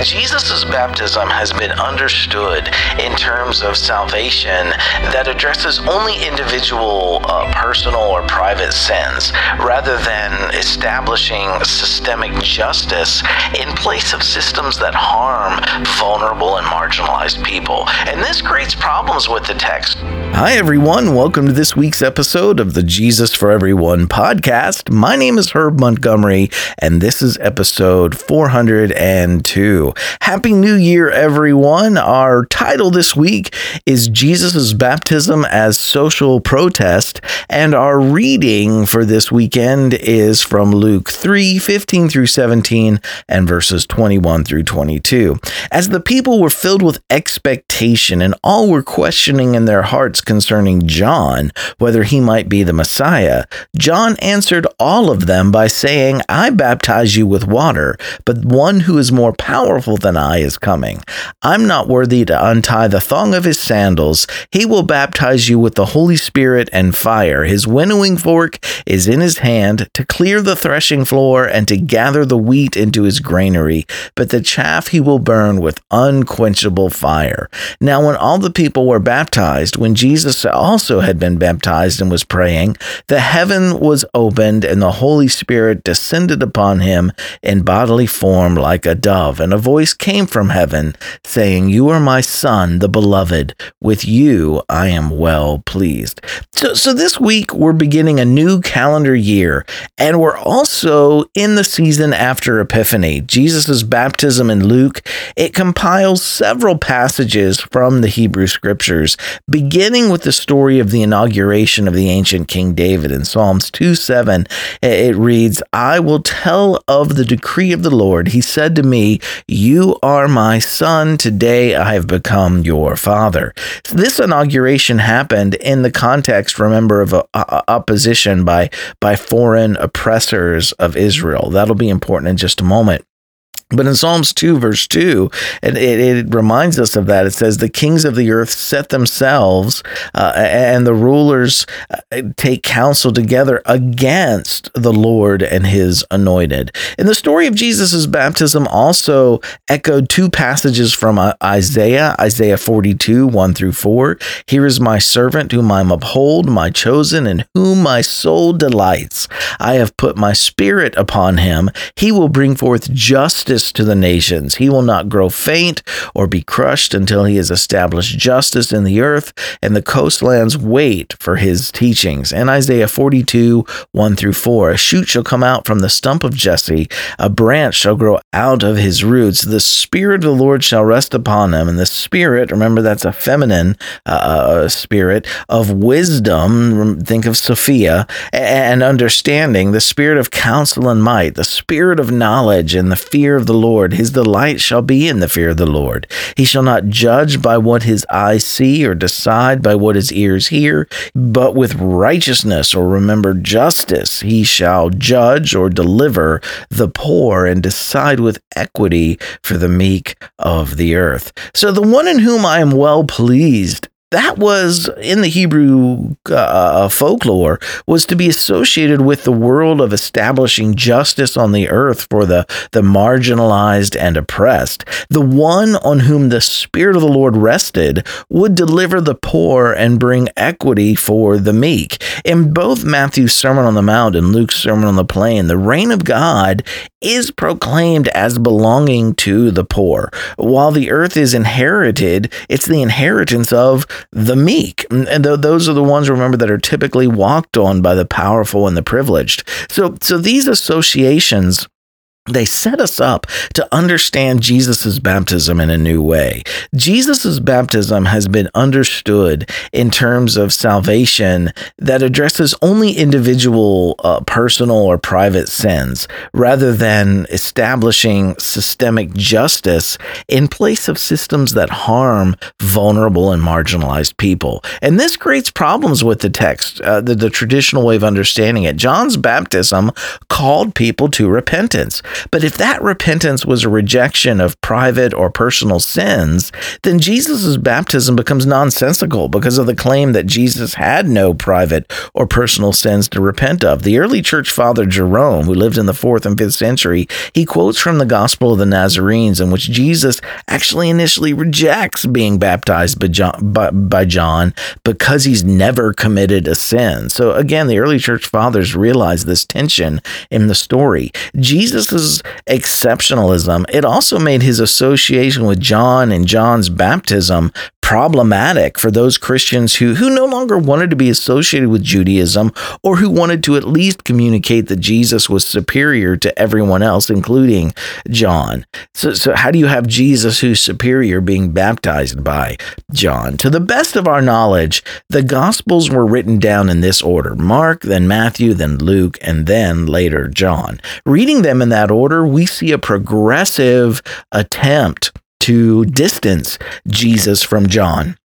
Jesus' baptism has been understood in terms of salvation that addresses only individual, uh, personal, or private sins, rather than establishing systemic justice in place of systems that harm vulnerable and marginalized people. And this creates problems with the text. Hi, everyone. Welcome to this week's episode of the Jesus for Everyone podcast. My name is Herb Montgomery, and this is episode 402. Happy New Year, everyone. Our title this week is Jesus' Baptism as Social Protest, and our reading for this weekend is from Luke 3 15 through 17 and verses 21 through 22. As the people were filled with expectation and all were questioning in their hearts concerning John whether he might be the Messiah, John answered all of them by saying, I baptize you with water, but one who is more powerful than I is coming. I'm not worthy to untie the thong of his sandals. He will baptize you with the Holy Spirit and fire. His winnowing fork is in his hand to clear the threshing floor and to gather the wheat into his granary, but the chaff he will burn with unquenchable fire. Now, when all the people were baptized, when Jesus also had been baptized and was praying, the heaven was opened and the Holy Spirit descended upon him in bodily form like a dove, and a voice came from heaven, saying, You are my son, the beloved. With you I am well pleased. So, so this week we're beginning a new calendar year, and we're also in the season after Epiphany. Jesus' baptism in Luke, it compiles several passages from the Hebrew scriptures, beginning with the story of the inauguration of the ancient King David in Psalms 2 7. It reads, I will tell of the decree of the Lord. He said to me, you are my son. Today I have become your father. This inauguration happened in the context, remember, of a, a, opposition by, by foreign oppressors of Israel. That'll be important in just a moment. But in Psalms 2, verse 2, it, it, reminds us of that. It says, The kings of the earth set themselves, uh, and the rulers uh, take counsel together against the Lord and his anointed. And the story of Jesus' baptism, also echoed two passages from uh, Isaiah, Isaiah 42, 1 through 4. Here is my servant whom I uphold, my chosen, in whom my soul delights. I have put my spirit upon him. He will bring forth justice justice to the nations. He will not grow faint or be crushed until he has established justice in the earth, and the coastlands wait for his teachings. And Isaiah 42, 1 through 4 A shoot shall come out from the stump of Jesse, a branch shall grow out of his roots. The Spirit of the Lord shall rest upon him, and the Spirit, remember that's a feminine uh, uh spirit, of wisdom, think of Sophia, and understanding, the Spirit of counsel and might, the Spirit of knowledge and the fear of the the Lord. His delight shall be in the fear of the Lord. He shall not judge by what his eyes see or decide by what his ears hear, but with righteousness or remember justice he shall judge or deliver the poor and decide with equity for the meek of the earth. So the one in whom I am well pleased that was in the Hebrew uh, folklore was to be associated with the world of establishing justice on the earth for the the marginalized and oppressed. The one on whom the spirit of the Lord rested would deliver the poor and bring equity for the meek. In both Matthew's Sermon on the Mount and Luke's Sermon on the Plain, the reign of God is proclaimed as belonging to the poor. While the earth is inherited, it's the inheritance of the meek. And those are the ones, remember, that are typically walked on by the powerful and the privileged. So, so these associations they set us up to understand Jesus' baptism in a new way. Jesus' baptism has been understood in terms of salvation that addresses only individual, uh, personal, or private sins, rather than establishing systemic justice in place of systems that harm vulnerable and marginalized people. And this creates problems with the text, uh, the, the traditional way of understanding it. John's baptism called people to repentance. But if that repentance was a rejection of private or personal sins, then Jesus' baptism becomes nonsensical because of the claim that Jesus had no private or personal sins to repent of. The early church father Jerome, who lived in the fourth and fifth century, he quotes from the Gospel of the Nazarenes, in which Jesus actually initially rejects being baptized by John, by, by John because he's never committed a sin. So again, the early church fathers realized this tension in the story. Jesus' exceptionalism, it also made his association with John and John's baptism problematic for those Christians who, who no longer wanted to be associated with Judaism or who wanted to at least communicate that Jesus was superior to everyone else, including John. So, so how do you have Jesus who's superior being baptized by John? To the best of our knowledge, the Gospels were written down in this order Mark, then Matthew, then Luke, and then later John. Reading them in that order, we see a progressive attempt to distance Jesus from John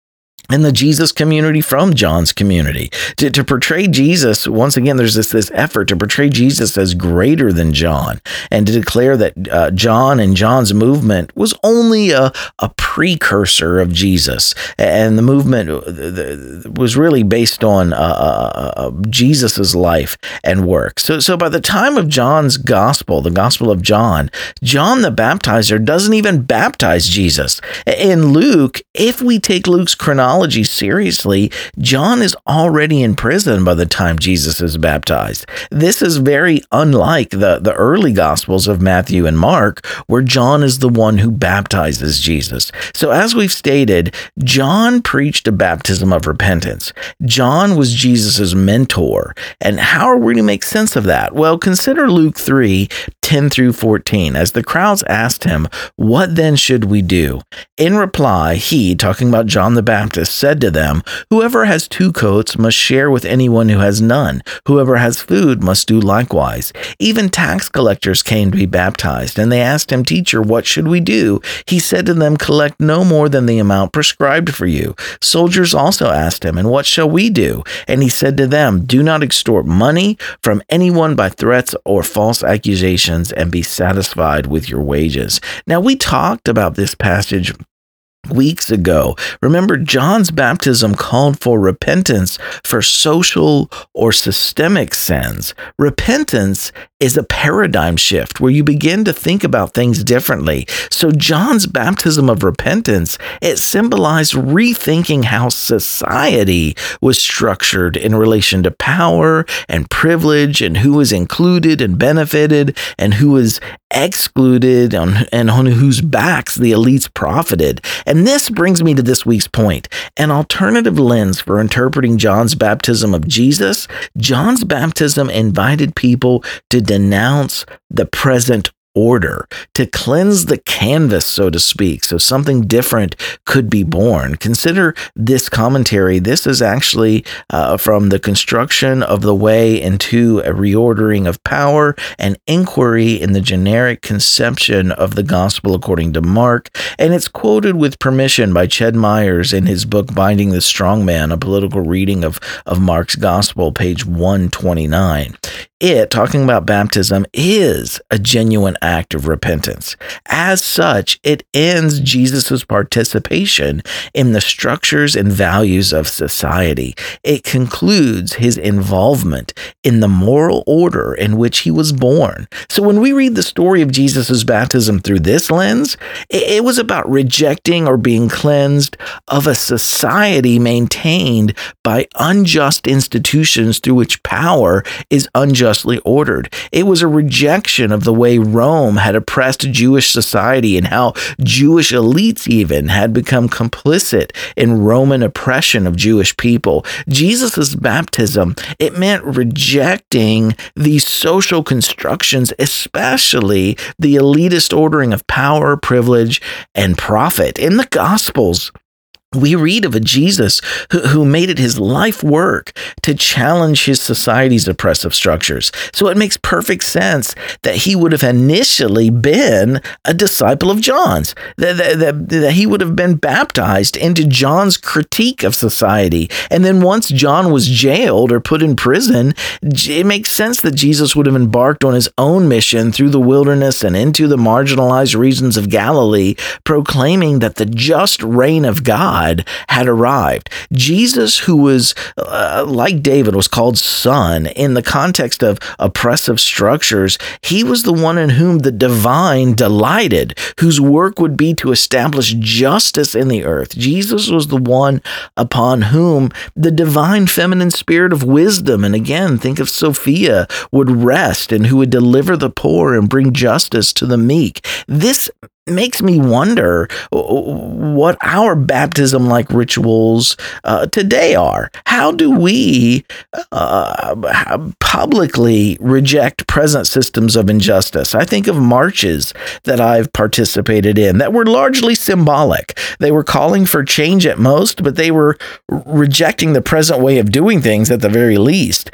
and the Jesus community from John's community. To, to portray Jesus, once again, there's this, this effort to portray Jesus as greater than John and to declare that uh, John and John's movement was only a, a precursor of Jesus. And the movement uh, was really based on uh, uh, uh Jesus's life and work. So, so by the time of John's gospel, the gospel of John, John the baptizer doesn't even baptize Jesus. In Luke, if we take Luke's chronology, theology seriously, John is already in prison by the time Jesus is baptized. This is very unlike the, the early Gospels of Matthew and Mark, where John is the one who baptizes Jesus. So, as we've stated, John preached a baptism of repentance. John was Jesus' mentor. And how are we to make sense of that? Well, consider Luke 3 10 through 14. As the crowds asked him, What then should we do? In reply, he, talking about John the Baptist, said to them, Whoever has two coats must share with anyone who has none. Whoever has food must do likewise. Even tax collectors came to be baptized, and they asked him, Teacher, what should we do? He said to them, Collect no more than the amount prescribed for you. Soldiers also asked him, And what shall we do? And he said to them, Do not extort money from anyone by threats or false accusations, and be satisfied with your wages. Now, we talked about this passage weeks ago. Remember, John's baptism called for repentance for social or systemic sins. Repentance is a paradigm shift where you begin to think about things differently. So John's baptism of repentance, it symbolized rethinking how society was structured in relation to power and privilege and who was included and benefited and who was excluded on, and on whose backs the elites profited. And this brings me to this week's point. An alternative lens for interpreting John's baptism of Jesus, John's baptism invited people to denounce the present order, to cleanse the canvas, so to speak, so something different could be born. Consider this commentary. This is actually uh, from the construction of the way into a reordering of power and inquiry in the generic conception of the gospel according to Mark, and it's quoted with permission by Ched Myers in his book Binding the Strong Man, a political reading of, of Mark's gospel, page 129 it, talking about baptism, is a genuine act of repentance. As such, it ends Jesus' participation in the structures and values of society. It concludes his involvement in the moral order in which he was born. So when we read the story of Jesus' baptism through this lens, it was about rejecting or being cleansed of a society maintained by unjust institutions through which power is unjust justly ordered. It was a rejection of the way Rome had oppressed Jewish society and how Jewish elites even had become complicit in Roman oppression of Jewish people. Jesus' baptism, it meant rejecting these social constructions, especially the elitist ordering of power, privilege, and profit. In the Gospels, we read of a Jesus who, who made it his life work to challenge his society's oppressive structures. So it makes perfect sense that he would have initially been a disciple of John's, that, that, that, that he would have been baptized into John's critique of society. And then once John was jailed or put in prison, it makes sense that Jesus would have embarked on his own mission through the wilderness and into the marginalized regions of Galilee, proclaiming that the just reign of God God had arrived. Jesus, who was uh, like David, was called son in the context of oppressive structures. He was the one in whom the divine delighted, whose work would be to establish justice in the earth. Jesus was the one upon whom the divine feminine spirit of wisdom, and again, think of Sophia, would rest and who would deliver the poor and bring justice to the meek. This makes me wonder what our baptism like rituals uh, today are. How do we uh, publicly reject present systems of injustice? I think of marches that I've participated in that were largely symbolic. They were calling for change at most, but they were rejecting the present way of doing things at the very least.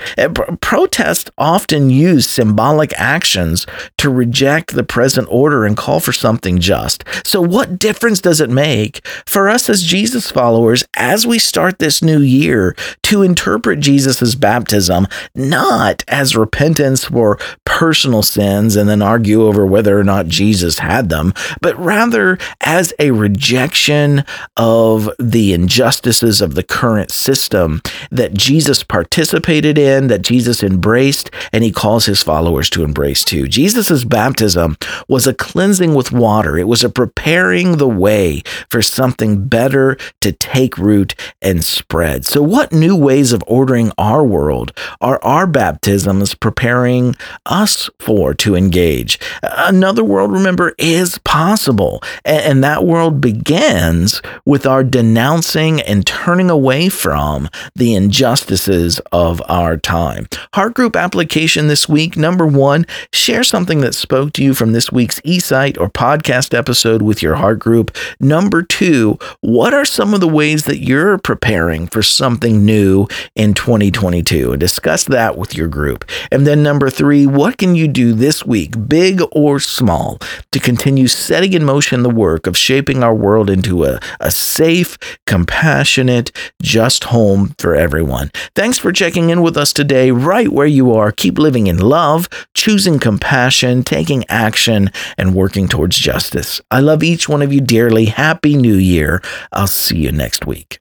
Protests often use symbolic actions to reject the present order and call for something just. So, what difference does it make for us as Jesus followers as we start this new year to interpret Jesus' baptism not as repentance for personal sins and then argue over whether or not Jesus had them, but rather as a rejection of the injustices of the current system that Jesus participated in, that Jesus embraced, and he calls his followers to embrace too. Jesus' baptism was a cleansing with water. It was a preparing the way for something better to take root and spread. So, what new ways of ordering our world are our baptisms preparing us for to engage? Another world, remember, is possible. And that world begins with our denouncing and turning away from the injustices of our time. Heart group application this week number one, share something that spoke to you from this week's e site or podcast episode with your heart group. Number two, what are some of the ways that you're preparing for something new in 2022? And discuss that with your group. And then number three, what can you do this week, big or small, to continue setting in motion the work of shaping our world into a, a safe, compassionate, just home for everyone? Thanks for checking in with us today, right where you are. Keep living in love, choosing compassion, taking action, and working towards justice. I love each one of you dearly. Happy New Year. I'll see you next week.